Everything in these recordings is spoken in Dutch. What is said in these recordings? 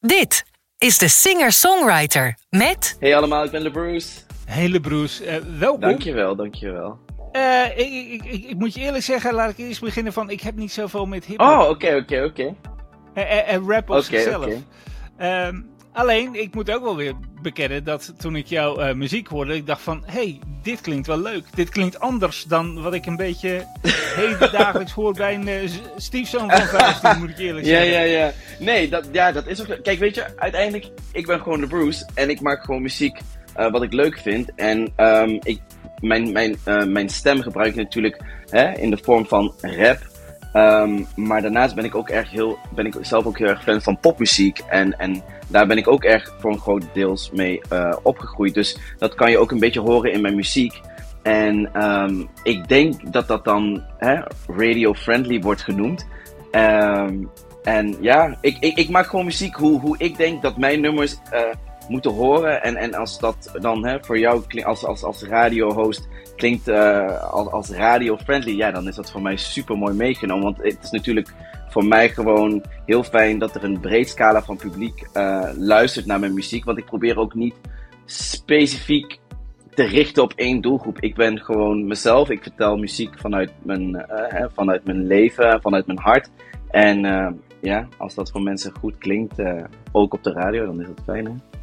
Dit is de singer-songwriter met... Hey allemaal, ik ben LeBruce. Hele Bruce, eh, welkom. Dankjewel, dankjewel. Eh, ik, ik, ik, ik moet je eerlijk zeggen, laat ik eerst beginnen van, ik heb niet zoveel met hip Oh, oké, oké, oké. en, en rap op Oké, zichzelf. oké. Ehm, alleen, ik moet ook wel weer bekennen dat toen ik jouw eh, muziek hoorde, ik dacht van, hey, dit klinkt wel leuk. Dit klinkt anders dan wat ik een beetje hedendagelijks hoor bij een z- stiefzoon van 15, moet ik eerlijk Ja, zeggen. ja, ja. Nee, dat, ja, dat is ook... Kijk, weet je, uiteindelijk, ik ben gewoon LeBruce en ik maak gewoon muziek eh, wat ik leuk vind. En ehm, ik, mijn, mijn, mijn stem gebruik ik natuurlijk hè, in de vorm van rap. Ehm, maar daarnaast ben ik ook erg heel, ben ik zelf ook heel erg fan van popmuziek. En, en daar ben ik ook erg voor een groot deels mee eh, opgegroeid. Dus dat kan je ook een beetje horen in mijn muziek. En ehm, ik denk dat dat dan radio-friendly wordt genoemd. Ehm, en ja, ik, ik, ik maak gewoon muziek hoe, hoe ik denk dat mijn nummers eh, moeten horen. En, en als dat dan hè, voor jou als, als, als radiohost klinkt eh, als, als radio-friendly, ja, dan is dat voor mij super mooi meegenomen. Want het is natuurlijk voor mij gewoon heel fijn dat er een breed scala van publiek eh, luistert naar mijn muziek. Want ik probeer ook niet specifiek te richten op één doelgroep. Ik ben gewoon mezelf. Ik vertel muziek vanuit mijn, eh, vanuit mijn leven, vanuit mijn hart. En ja, als dat voor mensen goed klinkt, ook op de radio, dan is dat fijn. Hè?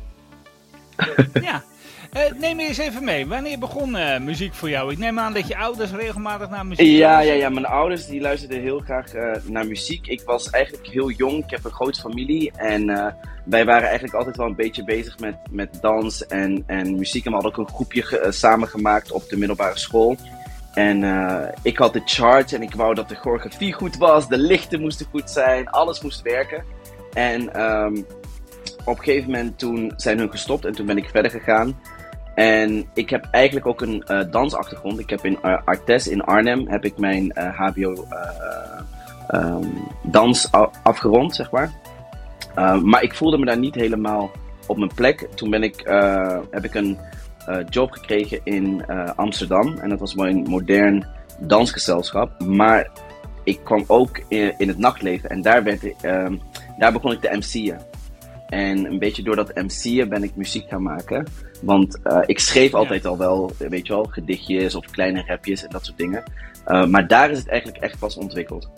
Ja. Eh, neem me eens even mee. Wanneer begon eh, muziek voor jou? Ik neem aan dat je ouders regelmatig naar muziek Ja, ja, ja, mijn ouders die luisterden heel graag eh, naar muziek. Ik was eigenlijk heel jong, ik heb een grote familie en wij waren eigenlijk altijd wel een beetje bezig met, met dans en, en muziek. En we hadden ook een groepje ge- samengemaakt op de middelbare school. En ik had de charts en ik wou dat de choreografie goed was, de lichten moesten goed zijn, alles moest werken. En ehm, op een gegeven moment toen zijn hun gestopt en toen ben ik verder gegaan. En ik heb eigenlijk ook een eh, dansachtergrond. Ik heb in uh, Artes in Arnhem heb ik mijn eh, HBO eh, ehm, dans afgerond, zeg maar. Eh, maar ik voelde me daar niet helemaal op mijn plek. Toen ben ik, eh, heb ik een eh, job gekregen in eh, Amsterdam. En dat was mijn modern dansgezelschap. Maar ik kwam ook in, het nachtleven. En daar, werd, ehm, daar begon ik te MC'en. En een beetje door dat MC'en ben ik muziek gaan maken. Want eh, ik schreef altijd al wel, weet je wel, gedichtjes of kleine rapjes en dat soort dingen. Eh, maar daar is het eigenlijk echt pas ontwikkeld.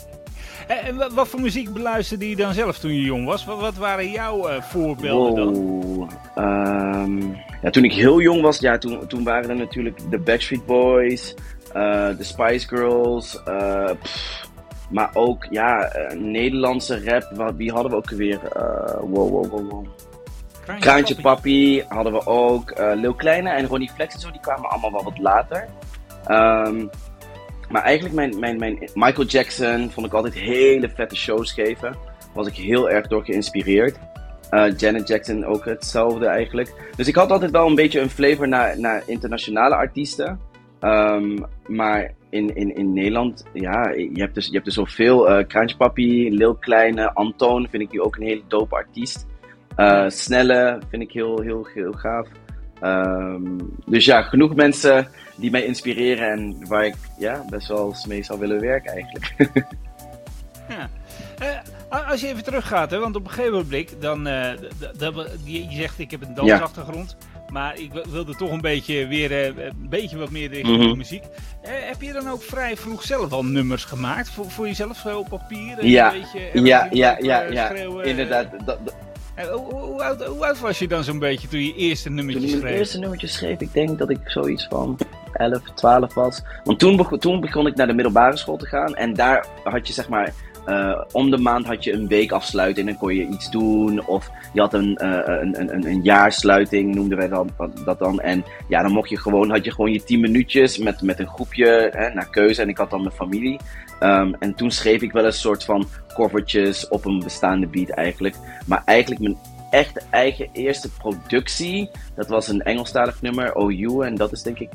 En wa- wat voor muziek beluisterde je dan zelf toen je jong was? Wat, wat waren jouw eh, voorbeelden dan? Ehm, ja, toen ik heel jong was, ja, toen, toen waren er natuurlijk de Backstreet Boys, de Spice Girls, pff, maar ook ja, eh, Nederlandse rap. Wat- Wie hadden we ook weer? Eh, wow, wow, wow, wow. Kraantje Papi hadden we ook. eh Lil Kleine en Ronnie Flex en zo, die kwamen allemaal wel wat later. Ehm, maar eigenlijk mijn, mijn, mijn Michael Jackson vond ik altijd hele vette shows geven. Was ik heel erg door geïnspireerd. Janet Jackson ook hetzelfde eigenlijk. Dus ik had altijd wel een beetje een flavor naar, naar internationale artiesten. Ehm, maar in, in, in Nederland, ja, je hebt dus, je hebt dus zoveel. eh Kraantje Papi, Lil Kleine, Antoon vind ik die ook een hele dope artiest. Eh, Snelle vind ik heel, heel, heel gaaf. Ehm, dus ja, genoeg mensen die mij inspireren en waar ik ja, best wel eens mee zou willen werken eigenlijk. Ja. Eh, als je even teruggaat, hè, want op een gegeven moment dan, d- je je zegt ik heb een dansachtergrond, maar ik wil- wilde toch een beetje weer eh, een beetje wat meer richting Mhm. de muziek. Eh, heb je dan ook vrij vroeg zelf al nummers gemaakt voor, voor jezelf op papier? En Ja. een beetje ja, ja, ja, ja. eh, Inderdaad. Dat, dat- hoe, hoe, oud, hoe oud was je dan zo'n beetje toen je eerste toen nummertje ik mijn schreef? eerste nummertje schreef, ik denk dat ik zoiets van 11, 12 was. Want toen, begon- toen begon ik naar de middelbare school te gaan en daar had je zeg maar. Eh, om de maand had je een week afsluiten en dan kon je iets doen. Of je had een, eh, een, een, een, jaarsluiting, noemden wij dat dan. En ja, dan mocht je gewoon, had je gewoon je 10 minuutjes met, met een groepje hè, naar keuze. En ik had dan mijn familie. Ehm, en toen schreef ik wel een soort van covertjes op een bestaande beat eigenlijk. Maar eigenlijk mijn echte eigen eerste productie, dat was een Engelstalig nummer, OU. En dat is denk ik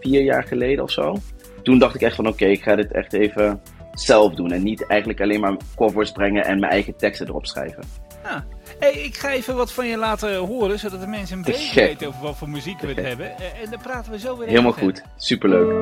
vier jaar geleden of zo. Toen dacht ik echt van oké, ik ga dit echt even zelf doen. En niet eigenlijk alleen maar covers brengen en mijn eigen teksten erop schrijven. Ah. Hey, ik ga even wat van je laten horen, zodat de mensen een beetje weten over wat voor muziek we het hebben. Eh, En dan praten we zo weer Helemaal even goed. Superleuk.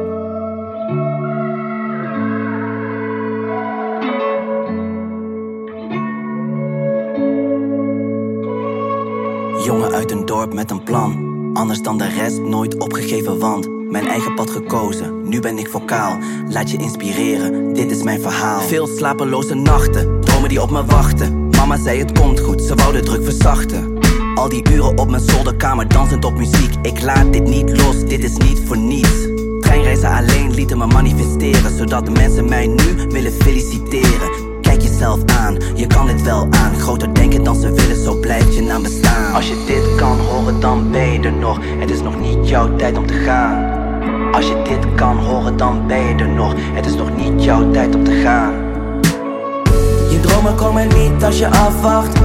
Jongen uit een dorp met een plan. Anders dan de rest, nooit opgegeven, want mijn eigen pad gekozen. Nu ben ik vocaal, laat je inspireren, dit is mijn verhaal. Veel slapeloze nachten, dromen die op me wachten. Mama zei het komt goed, ze wou de druk verzachten. Al die uren op mijn zolderkamer, dansend op muziek. Ik laat dit niet los, dit is niet voor niets. Treinreizen alleen lieten me manifesteren, zodat de mensen mij nu willen feliciteren. Kijk jezelf aan, je kan dit wel aan. Groter denken dan ze willen, zo blijft je naam bestaan. Als je dit kan horen, dan ben je er nog. Het is nog niet jouw tijd om te gaan. Als je dit kan horen, dan ben je er nog. Het is nog niet jouw tijd om te gaan. Je dromen komen niet als je afwacht.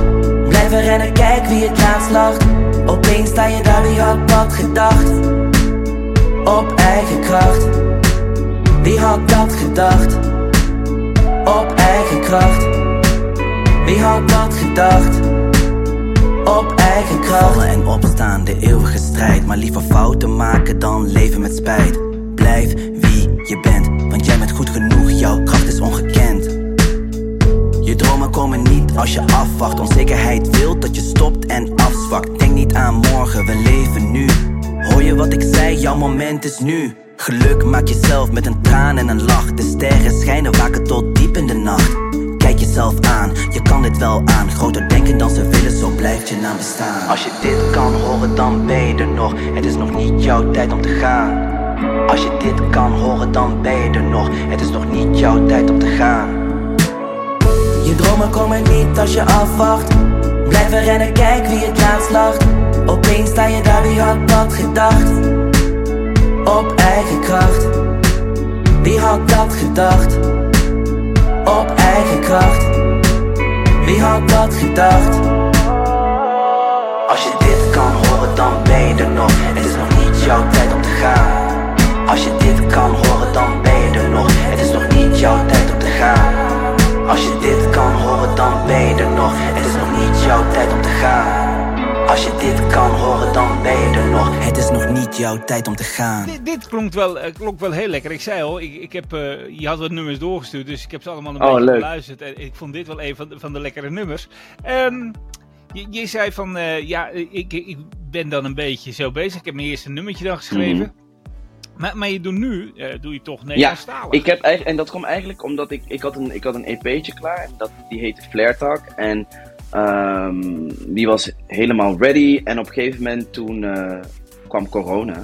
Blijven rennen, kijk wie het laatst lacht. Opeens sta je daar, wie had dat gedacht? Op eigen kracht. Wie had dat gedacht? Op eigen kracht. Wie had dat gedacht? Op eigen kracht. En opstaan, de eeuwige strijd. Maar liever fouten maken dan leven met spijt. Blijf wie je bent, want jij bent goed genoeg, jouw kracht is ongekend. Je dromen komen niet als je afwacht. Onzekerheid wil dat je stopt en afzwakt. Denk niet aan morgen, we leven nu. Hoor je wat ik zei? Jouw moment is nu. Geluk maak jezelf met een traan en een lach. De sterren schijnen waken tot diep in de nacht. Jezelf aan, je kan dit wel aan. Groter denken dan ze willen, zo blijft je naam bestaan. Als je dit kan horen, dan ben je er nog. Het is nog niet jouw tijd om te gaan. Als je dit kan horen, dan ben je er nog. Het is nog niet jouw tijd om te gaan. Je dromen komen niet als je afwacht. Blijven rennen, kijk wie het laatst lacht. Opeens sta je daar, wie had dat gedacht? Op eigen kracht. Wie had dat gedacht? Op eigen kracht. Wie had dat gedacht? Als je dit kan horen, dan ben je er nog. Het is nog niet jouw tijd om te gaan. Als je dit kan horen, dan ben je er nog. Het is nog niet jouw tijd om te gaan. Als je dit kan horen, dan ben je er nog. Het is nog niet jouw tijd om te gaan. Als je dit kan horen, dan ben je er nog. Niet jouw tijd om te gaan. Dit, dit klonk, wel, eh, klonk wel heel lekker. Ik zei al, ik, ik heb, eh, je had wat nummers doorgestuurd, dus ik heb ze allemaal een Oh, beetje leuk. beluisterd. En ik vond dit wel een van de, van de lekkere nummers. Ehm, je, je zei van, eh, ja, ik, ik ben dan een beetje zo bezig. Ik heb mijn eerste nummertje dan geschreven. Mhm. Maar, maar je doet nu, eh, doe je toch Nederlandstalig. Ik heb eigenlijk, en dat kwam eigenlijk omdat ik, ik, had een, ik had een EP'tje klaar. En dat, die heette Flare Talk. En ehm, die was helemaal ready. En op een gegeven moment toen eh, kwam corona.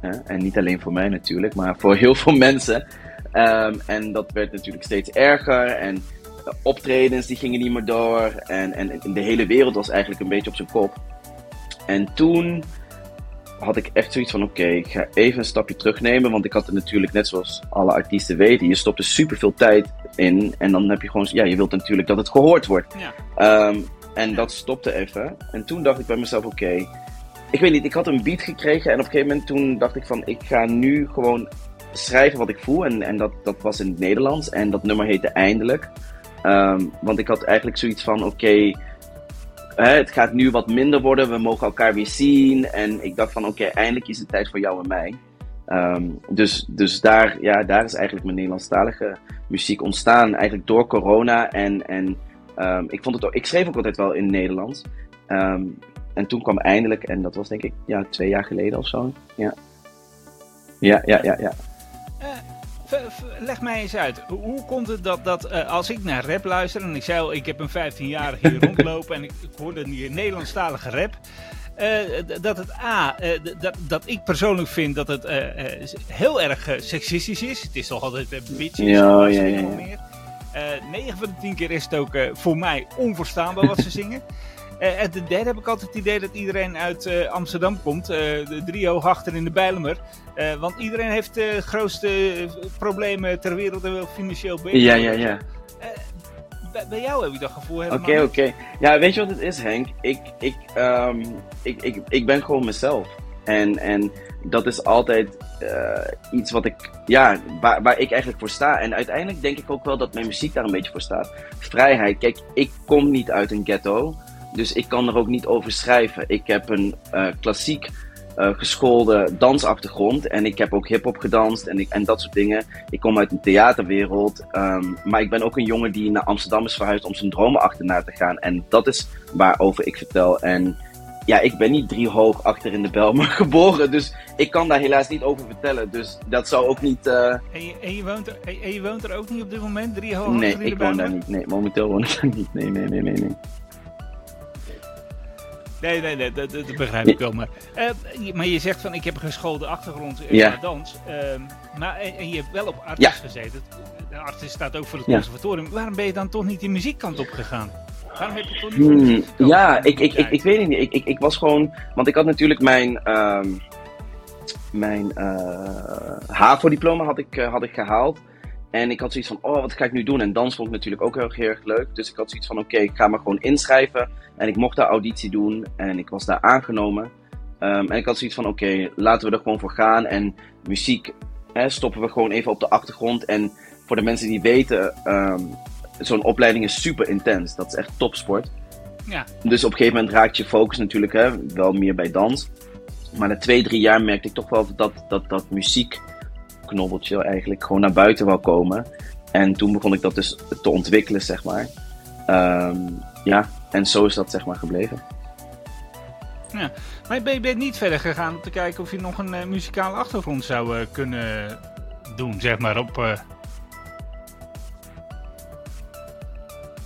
Hè? En niet alleen voor mij natuurlijk, maar voor heel veel mensen. Ehm, en dat werd natuurlijk steeds erger. En de optredens die gingen niet meer door. En, en de hele wereld was eigenlijk een beetje op zijn kop. En toen had ik echt zoiets van: oké, ik ga even een stapje terugnemen. Want ik had er natuurlijk, net zoals alle artiesten weten, je stopt er super veel tijd in. En dan heb je gewoon, ja, je wilt natuurlijk dat het gehoord wordt. Ja. Ehm, en dat stopte even. En toen dacht ik bij mezelf: oké, ik weet niet, ik had een beat gekregen. En op een gegeven moment toen dacht ik van: ik ga nu gewoon schrijven wat ik voel. En, en dat, dat was in het Nederlands. En dat nummer heette Eindelijk. Ehm, want ik had eigenlijk zoiets van: oké. het gaat nu wat minder worden, we mogen elkaar weer zien. En ik dacht van oké, eindelijk is het tijd voor jou en mij. Ehm, dus dus daar, ja, daar is eigenlijk mijn Nederlandstalige muziek ontstaan. Eigenlijk door corona. En, en ehm, ik, vond het ook, ik schreef ook altijd wel in Nederlands. En toen kwam eindelijk, en dat was denk ik ja, twee jaar geleden of zo. Ja, ja, ja, ja. ja. V- Leg mij eens uit, hoe- komt het dat, dat eh, als ik naar rap luister, en ik zei al, ik heb een 15-jarige hier rondlopen en ik, ik hoorde hier Nederlandstalige rap, eh, dat het A, eh, dat, dat ik persoonlijk vind dat het eh, eh, heel erg eh, seksistisch is. Het is toch altijd een bitches, Ja, ja, ja, nog ja. meer. Eh 9 van de 10 keer is het ook eh, voor mij onverstaanbaar wat ze zingen. Eh, en ten derde heb ik altijd het idee dat iedereen uit eh, Amsterdam komt. eh, de drie hoog achter in de Bijlemer. Eh, want iedereen heeft de grootste eh, problemen ter wereld en wil financieel beter. Ja, ja, ja. Bij, bij jou heb ik dat gevoel helemaal Oké, oké. Ja, weet je wat het is, Henk? Ik, ik, ehm, ik, ik, ik ben gewoon mezelf. En, en dat is altijd eh, iets wat ik, ja, waar, waar ik eigenlijk voor sta. En uiteindelijk denk ik ook wel dat mijn muziek daar een beetje voor staat. Vrijheid. Kijk, ik kom niet uit een ghetto. Dus ik kan er ook niet over schrijven. Ik heb een eh, klassiek eh, geschoolde dansachtergrond. En ik heb ook hip-hop gedanst en, ik, en dat soort dingen. Ik kom uit een theaterwereld. ehm, maar ik ben ook een jongen die naar Amsterdam is verhuisd om zijn dromen achterna te gaan. En dat is waarover ik vertel. En ja, ik ben niet drie hoog achter in de Belmer geboren. Dus ik kan daar helaas niet over vertellen. Dus dat zou ook niet... eh, En je, en, je woont er, en, je woont er ook niet op dit moment? Drie hoog nee, achter in ik woon daar niet. Nee, momenteel woon ik daar niet. Nee, nee, nee, nee, nee. Nee, nee, nee, dat, dat begrijp ik wel. Maar, eh, maar je zegt van, ik heb een geschoolde achtergrond in Ja. dans. ehm, maar, en, en je hebt wel op artis gezeten. De artis staat ook voor het conservatorium. Waarom ben je dan toch niet die muziekkant op gegaan? Waarom heb je toch niet de Hmm, muziek ja, ik, ik, ik, ik weet het niet. Ik, ik, ik was gewoon. Want ik had natuurlijk mijn. ehm mijn eh HAVO-diploma had ik, eh, had ik gehaald. En ik had zoiets van: oh, wat ga ik nu doen? En dans vond ik natuurlijk ook heel, heel erg leuk. Dus ik had zoiets van: oké, ik ga me gewoon inschrijven. En ik mocht daar auditie doen. En ik was daar aangenomen. Ehm, en ik had zoiets van: oké, laten we er gewoon voor gaan. En muziek hè, stoppen we gewoon even op de achtergrond. En voor de mensen die weten. ehm, Zo'n opleiding is super intens. Dat is echt topsport. Ja, Dus op een gegeven moment raakt je focus natuurlijk hè, wel meer bij dans. Maar na twee, drie jaar merkte ik toch wel dat dat, dat muziekknobbeltje eigenlijk gewoon naar buiten wou komen. En toen begon ik dat dus te ontwikkelen, zeg maar. Ehm, ja, en zo is dat zeg maar gebleven. maar ben je, ben je niet verder gegaan om te kijken of je nog een eh, muzikale achtergrond zou eh, kunnen doen, zeg maar, op... eh,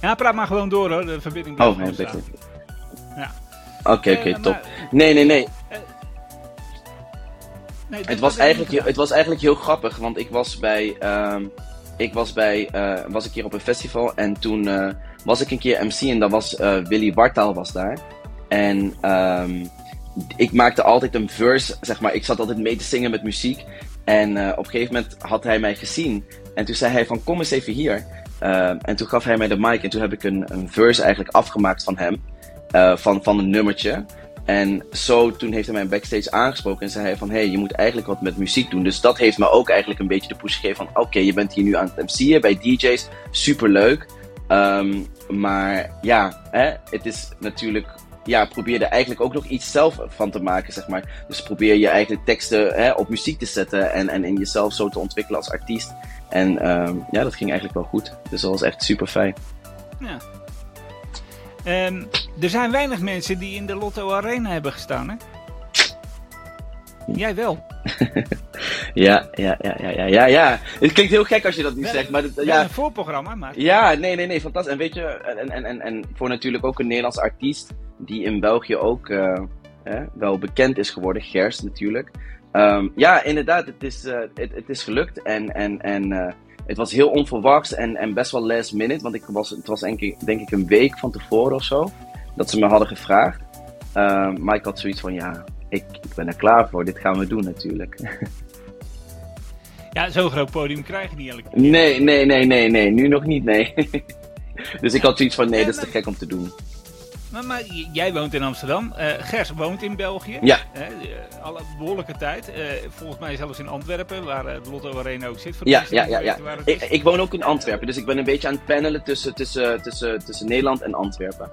Ja, praat maar gewoon door hoor, de verbinding blijft Oh, nee. Ja. Oké, oké, top. Nee, nee, nee. Nee, Het was, eigenlijk, heel- het was eigenlijk heel grappig, want ik was bij. ehm, ik was bij. eh, was een keer op een festival en toen eh, was ik een keer MC en dat was eh, Willy Wartaal was daar. En ehm, ik maakte altijd een verse, zeg maar. Ik zat altijd mee te zingen met muziek. En op een gegeven moment had hij mij gezien. En toen zei hij van kom eens even hier. Ehm, en toen gaf hij mij de mic en toen heb ik een, een verse eigenlijk afgemaakt van hem. van, van een nummertje. En zo, toen heeft hij mij backstage aangesproken en zei hij van... hey, je moet eigenlijk wat met muziek doen. Dus dat heeft me ook eigenlijk een beetje de push gegeven van... oké, je bent hier nu aan het MC'en bij DJ's. Superleuk. Ehm, maar ja, hè, het is natuurlijk... Ja, probeer er eigenlijk ook nog iets zelf van te maken, zeg maar. Dus probeer je eigen teksten hè, op muziek te zetten... En, en, en jezelf zo te ontwikkelen als artiest. En ehm, ja, dat ging eigenlijk wel goed. Dus dat was echt super fijn. Ja. Ehm, er zijn weinig mensen die in de Lotto Arena hebben gestaan, hè? Jij wel. Ja, ja, ja, ja, ja, ja, ja. Het klinkt heel gek als je dat nu Wel- zegt, maar... Dat, ja, een voorprogramma, maar... Ja, nee, nee, nee, fantastisch. En weet je, en, en, en, en voor natuurlijk ook een Nederlands artiest die in België ook eh, wel bekend is geworden, Gers natuurlijk. Ehm, ja, inderdaad, het is, eh, het, het is gelukt en, en, en eh, het was heel onverwachts en, en best wel last minute, want ik was, het was denk ik, denk ik een week van tevoren of zo dat ze me hadden gevraagd. Ehm, maar ik had zoiets van, ja, ik, ik ben er klaar voor, dit gaan we doen natuurlijk. Ja, zo'n groot podium krijg je niet elke keer. Nee, nee, nee, nee, nee, nu nog niet, nee. dus ik had zoiets van, nee, dat is te gek om te doen. Maar, jij woont in Amsterdam. Eh, Gers woont in België. Ja. Eh, eh, alle behoorlijke tijd. Volgens mij zelfs in Antwerpen, waar Lotto Arena ook zit. Voor Ja, ja, ja, ja. Ik, ik woon ook in Antwerpen, dus ik ben een beetje aan het panelen tussen, tussen, tussen, tussen Nederland en Antwerpen.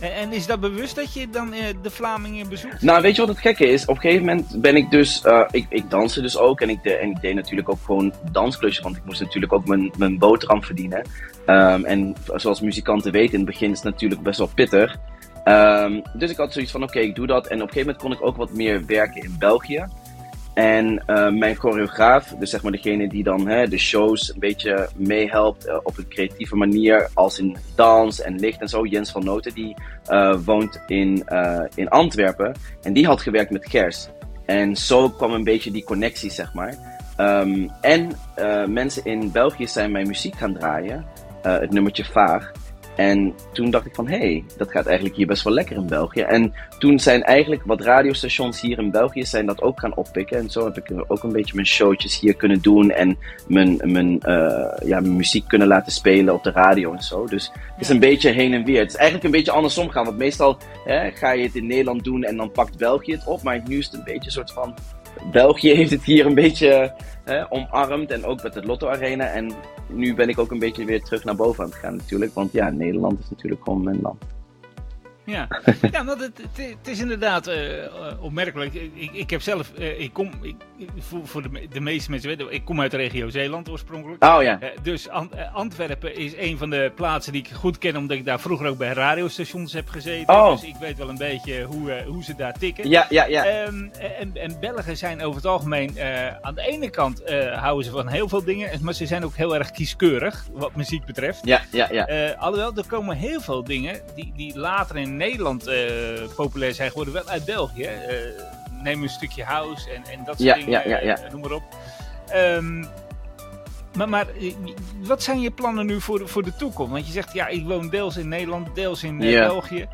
En, en is dat bewust dat je dan eh, de Vlamingen bezoekt? Nou, weet je wat het gekke is? Op een gegeven moment ben ik dus, eh, ik, ik danste dus ook en ik, de, en deed natuurlijk ook gewoon dansklusjes, want ik moest natuurlijk ook mijn, mijn boterham verdienen. Ehm, en zoals muzikanten weten, in het begin is het natuurlijk best wel pittig. Ehm, dus ik had zoiets van, oké, ik doe dat. En op een gegeven moment kon ik ook wat meer werken in België. En eh, mijn choreograaf, dus zeg maar degene die dan hè, de shows een beetje meehelpt eh, op een creatieve manier, als in dans en licht en zo, Jens van Noten, die eh, woont in, in Antwerpen. En die had gewerkt met Gers. En zo kwam een beetje die connectie, zeg maar. Ehm, en mensen in België zijn mijn muziek gaan draaien, het nummertje Vaag. En toen dacht ik van, hé, hey, dat gaat eigenlijk hier best wel lekker in België. En toen zijn eigenlijk wat radiostations hier in België zijn dat ook gaan oppikken. En zo heb ik ook een beetje mijn showtjes hier kunnen doen. En mijn, mijn, eh, ja, mijn muziek kunnen laten spelen op de radio en zo. Dus het is een beetje heen en weer. Het is eigenlijk een beetje andersom gaan. Want meestal hè, ga je het in Nederland doen en dan pakt België het op. Maar nu is het een beetje een soort van... België heeft het hier een beetje hè, omarmd. En ook met het Lotto Arena. En nu ben ik ook een beetje weer terug naar boven aan het gaan natuurlijk. Want ja, Nederland is natuurlijk gewoon mijn land. Ja, ja want het, het, is inderdaad uh, opmerkelijk. Ik, ik heb zelf, uh, ik kom, ik, voor, voor de, de, meeste mensen weten, ik kom uit de regio Zeeland oorspronkelijk. Oh ja. dus Antwerpen is een van de plaatsen die ik goed ken, omdat ik daar vroeger ook bij radiostations heb gezeten. Oh. Dus ik weet wel een beetje hoe, hoe ze daar tikken. Ja, ja, ja. Um, en, en Belgen zijn over het algemeen, aan de ene kant houden ze van heel veel dingen, maar ze zijn ook heel erg kieskeurig, wat muziek betreft. Ja, ja, ja. alhoewel, er komen heel veel dingen die, die later in Nederland uh, populair zijn geworden, wel uit België. Uh, neem een stukje house en, en dat soort ja, dingen, ja, ja, ja. Uh, noem maar op. Um, maar, maar wat zijn je plannen nu voor de, voor de toekomst? Want je zegt, ja, ik woon deels in Nederland, deels in. België.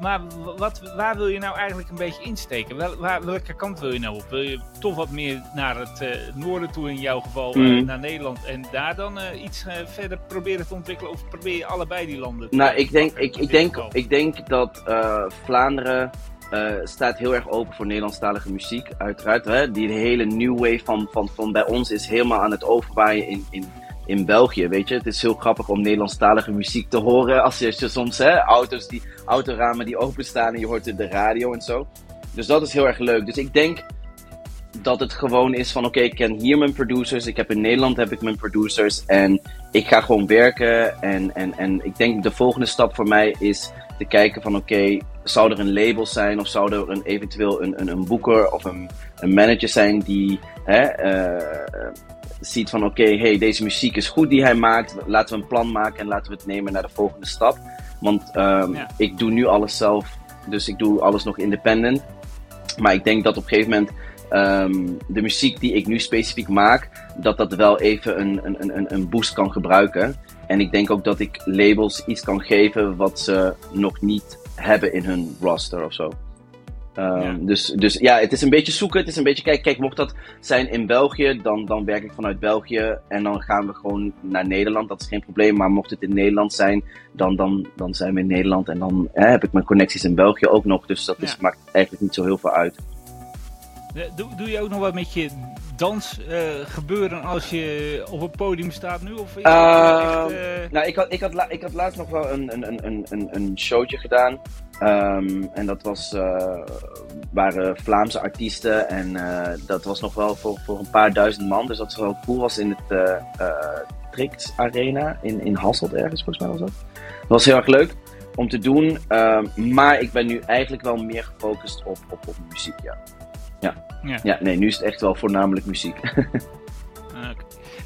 Maar wat, waar wil je nou eigenlijk een beetje insteken? Wel, waar, welke kant wil je nou op? Wil je toch wat meer naar het noorden toe in jouw geval, Mhm. naar Nederland en daar dan iets verder proberen te ontwikkelen? Of probeer je allebei die landen te Nou, ik denk, ik, ik denk, geval? ik denk dat eh, Vlaanderen eh, staat heel erg open voor Nederlandstalige muziek, uiteraard. Hè? Die hele new wave van, van, van bij ons is helemaal aan het overwaaien in, in, in België, weet je. Het is heel grappig om Nederlandstalige muziek te horen als je, soms hè, auto's die, autoramen die openstaan en je hoort de, radio en zo. Dus dat is heel erg leuk. Dus ik denk dat het gewoon is van oké, ik ken hier mijn producers, ik heb in Nederland heb ik mijn producers en ik ga gewoon werken en, en, en ik denk de volgende stap voor mij is te kijken van oké, zou er een label zijn of zou er een, eventueel een, een, een boeker of een, een manager zijn die hè, eh, ziet van oké, hey, deze muziek is goed die hij maakt, laten we een plan maken en laten we het nemen naar de volgende stap. Want ehm, Ja. ik doe nu alles zelf, dus ik doe alles nog independent. Maar ik denk dat op een gegeven moment ehm, de muziek die ik nu specifiek maak, dat dat wel even een, een, een, een boost kan gebruiken. En ik denk ook dat ik labels iets kan geven wat ze nog niet hebben in hun roster of zo. Ehm, Ja. Dus, dus ja, het is een beetje zoeken. Het is een beetje, kijk, kijk mocht dat zijn in België, dan, dan werk ik vanuit België. En dan gaan we gewoon naar Nederland. Dat is geen probleem. Maar mocht het in Nederland zijn, dan, dan, dan zijn we in Nederland. En dan hè, heb ik mijn connecties in België ook nog. Dus dat is, maakt eigenlijk niet zo heel veel uit. Eh, Doe, doe je ook nog wat met je dans eh, gebeuren als je op een podium staat nu? Of het Ehm, echt, eh, Nou, ik had, ik, had ik had laatst nog wel een, een, een- een, een, showtje gedaan. Ehm, en dat was, waren Vlaamse artiesten. En dat was nog wel voor, voor een paar duizend man. Dus dat was wel cool. was in het Trix Arena in, in Hasselt ergens, volgens mij was dat. Dat was heel erg leuk om te doen. Ehm, maar ik ben nu eigenlijk wel meer gefocust op, op, op muziek, ja. Ja. Ja, nee, nu is het echt wel voornamelijk muziek. Ah.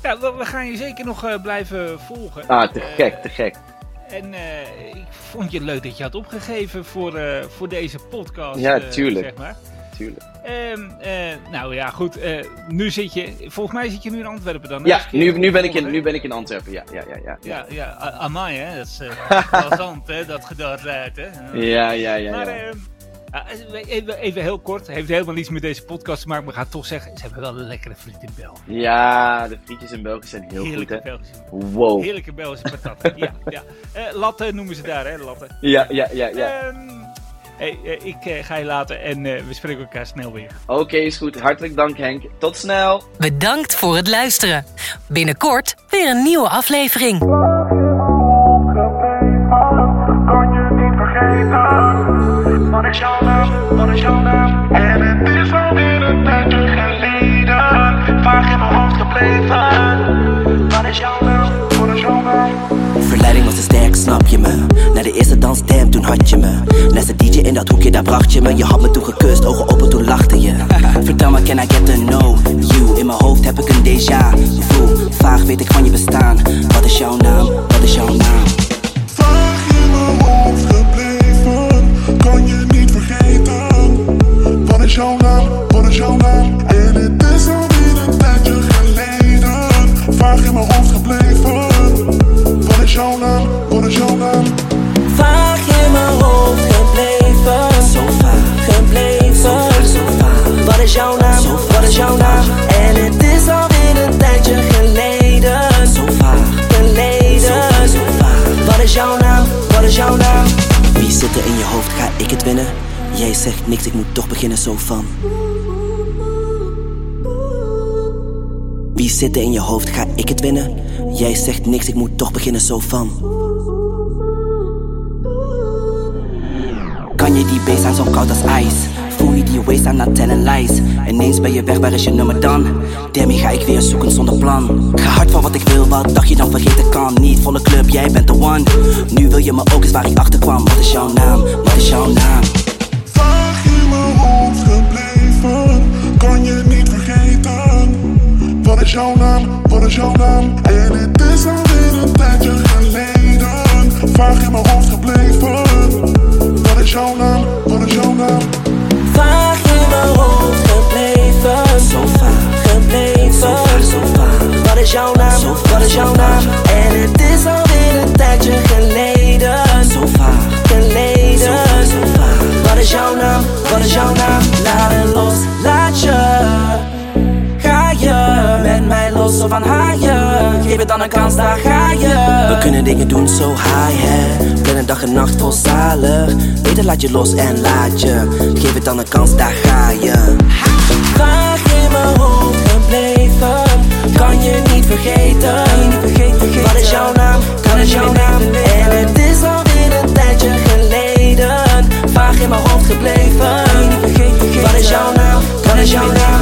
Ja, we, we gaan je zeker nog eh, blijven volgen. ah, te Eh, gek, te gek. En eh, ik vond je leuk dat je had opgegeven voor, voor deze podcast. Ja, tuurlijk. Zeg maar. Tuurlijk. Ehm, eh, nou ja, goed. nu zit je, volgens mij zit je nu in Antwerpen dan. hè? Ja, nu, nu, ben ik in, nu ben ik in Antwerpen, ja, ja, ja, ja. Ja, ja, amai hè. Dat is plezant hè, dat gedacht uit hè. Ja, ja, ja. Maar ja. ehm, ja, even, even heel kort, heeft helemaal niets met deze podcast te maken, maar ik ga toch zeggen, ze hebben wel een lekkere friet in België. Ja, de frietjes in België zijn heel Heerlijke goed, hè? Belgische, Wow. heerlijke Belgische patat. ja, ja. Eh, latten noemen ze daar, hè, latten. Ja, ja, ja, ja. Ehm, hey, eh, ik eh, ga je laten en eh, we spreken elkaar snel weer. Oké, is goed. Hartelijk dank, Henk. Tot snel. Bedankt voor het luisteren. Binnenkort weer een nieuwe aflevering. Is jouw naam, wat is jouw naam En het is alweer een tijdje geleden Vaag in mijn hoofd gebleven Wat is jouw naam, wat is jouw naam Verleiding was te sterk, snap je me? Na de eerste dans, damn, toen had je me. Naast de DJ in dat hoekje, daar bracht je me. Je had me toen gekust, ogen open, toen lachte je. Vertel me, can I get to know you? In mijn hoofd heb ik een déjà vu. Vaag weet ik van je bestaan. Wat is jouw naam? Wat is jouw naam? Vaag in mijn hoofd is jouw naam, wat is jouw naam En het is alweer een tijdje geleden. Vaag in mijn hoofd gebleven Zegt niks, ik moet toch beginnen zo van. Wie zit er in je hoofd? Ga ik het winnen? Jij zegt niks, ik moet toch beginnen zo van. je die beest aan zo koud als ijs? Voel je die waste aan na tellen lijst? Ineens ben je weg, waar is je nummer dan? Damn, ga ik weer zoeken zonder plan. Ga hard van wat ik wil, wat dacht je dan vergeten kan? Niet volle club, jij bent de one. Nu wil je me ook eens waar ik achter kwam. Wat is jouw naam? Wat is jouw naam? Wat is jouw naam? Wat is jouw naam? En het is alweer een tijdje geleden. Vaag in mijn hoofd gebleven. Wat is jouw naam? Wat is jouw naam? Vaag in mijn hoofd gebleven. Zo vaag gebleven. Zo vaag, zo vaag. Wat is jouw naam? Zo vaag, wat is jouw naam? En het is alweer een tijdje geleden. Zo vaag geleden. Zo vaag, zo vaag. Wat is jouw naam? Wat is jouw naam? Laat het los, zo van haaien. Geef het dan een kans, daar ga je. We kunnen dingen doen zo high, hè. een dag en nacht vol zalig. Beter laat je los en laat je. Geef het dan een kans, daar ga je. Vraag in mijn hoofd gebleven. Kan je niet vergeten. Kan niet vergeten. Wat is jouw naam? Kan het jouw naam? En het is alweer een tijdje geleden. Vaag in mijn hoofd gebleven. Kan je niet vergeten. Wat is jouw naam? Kan het jouw naam?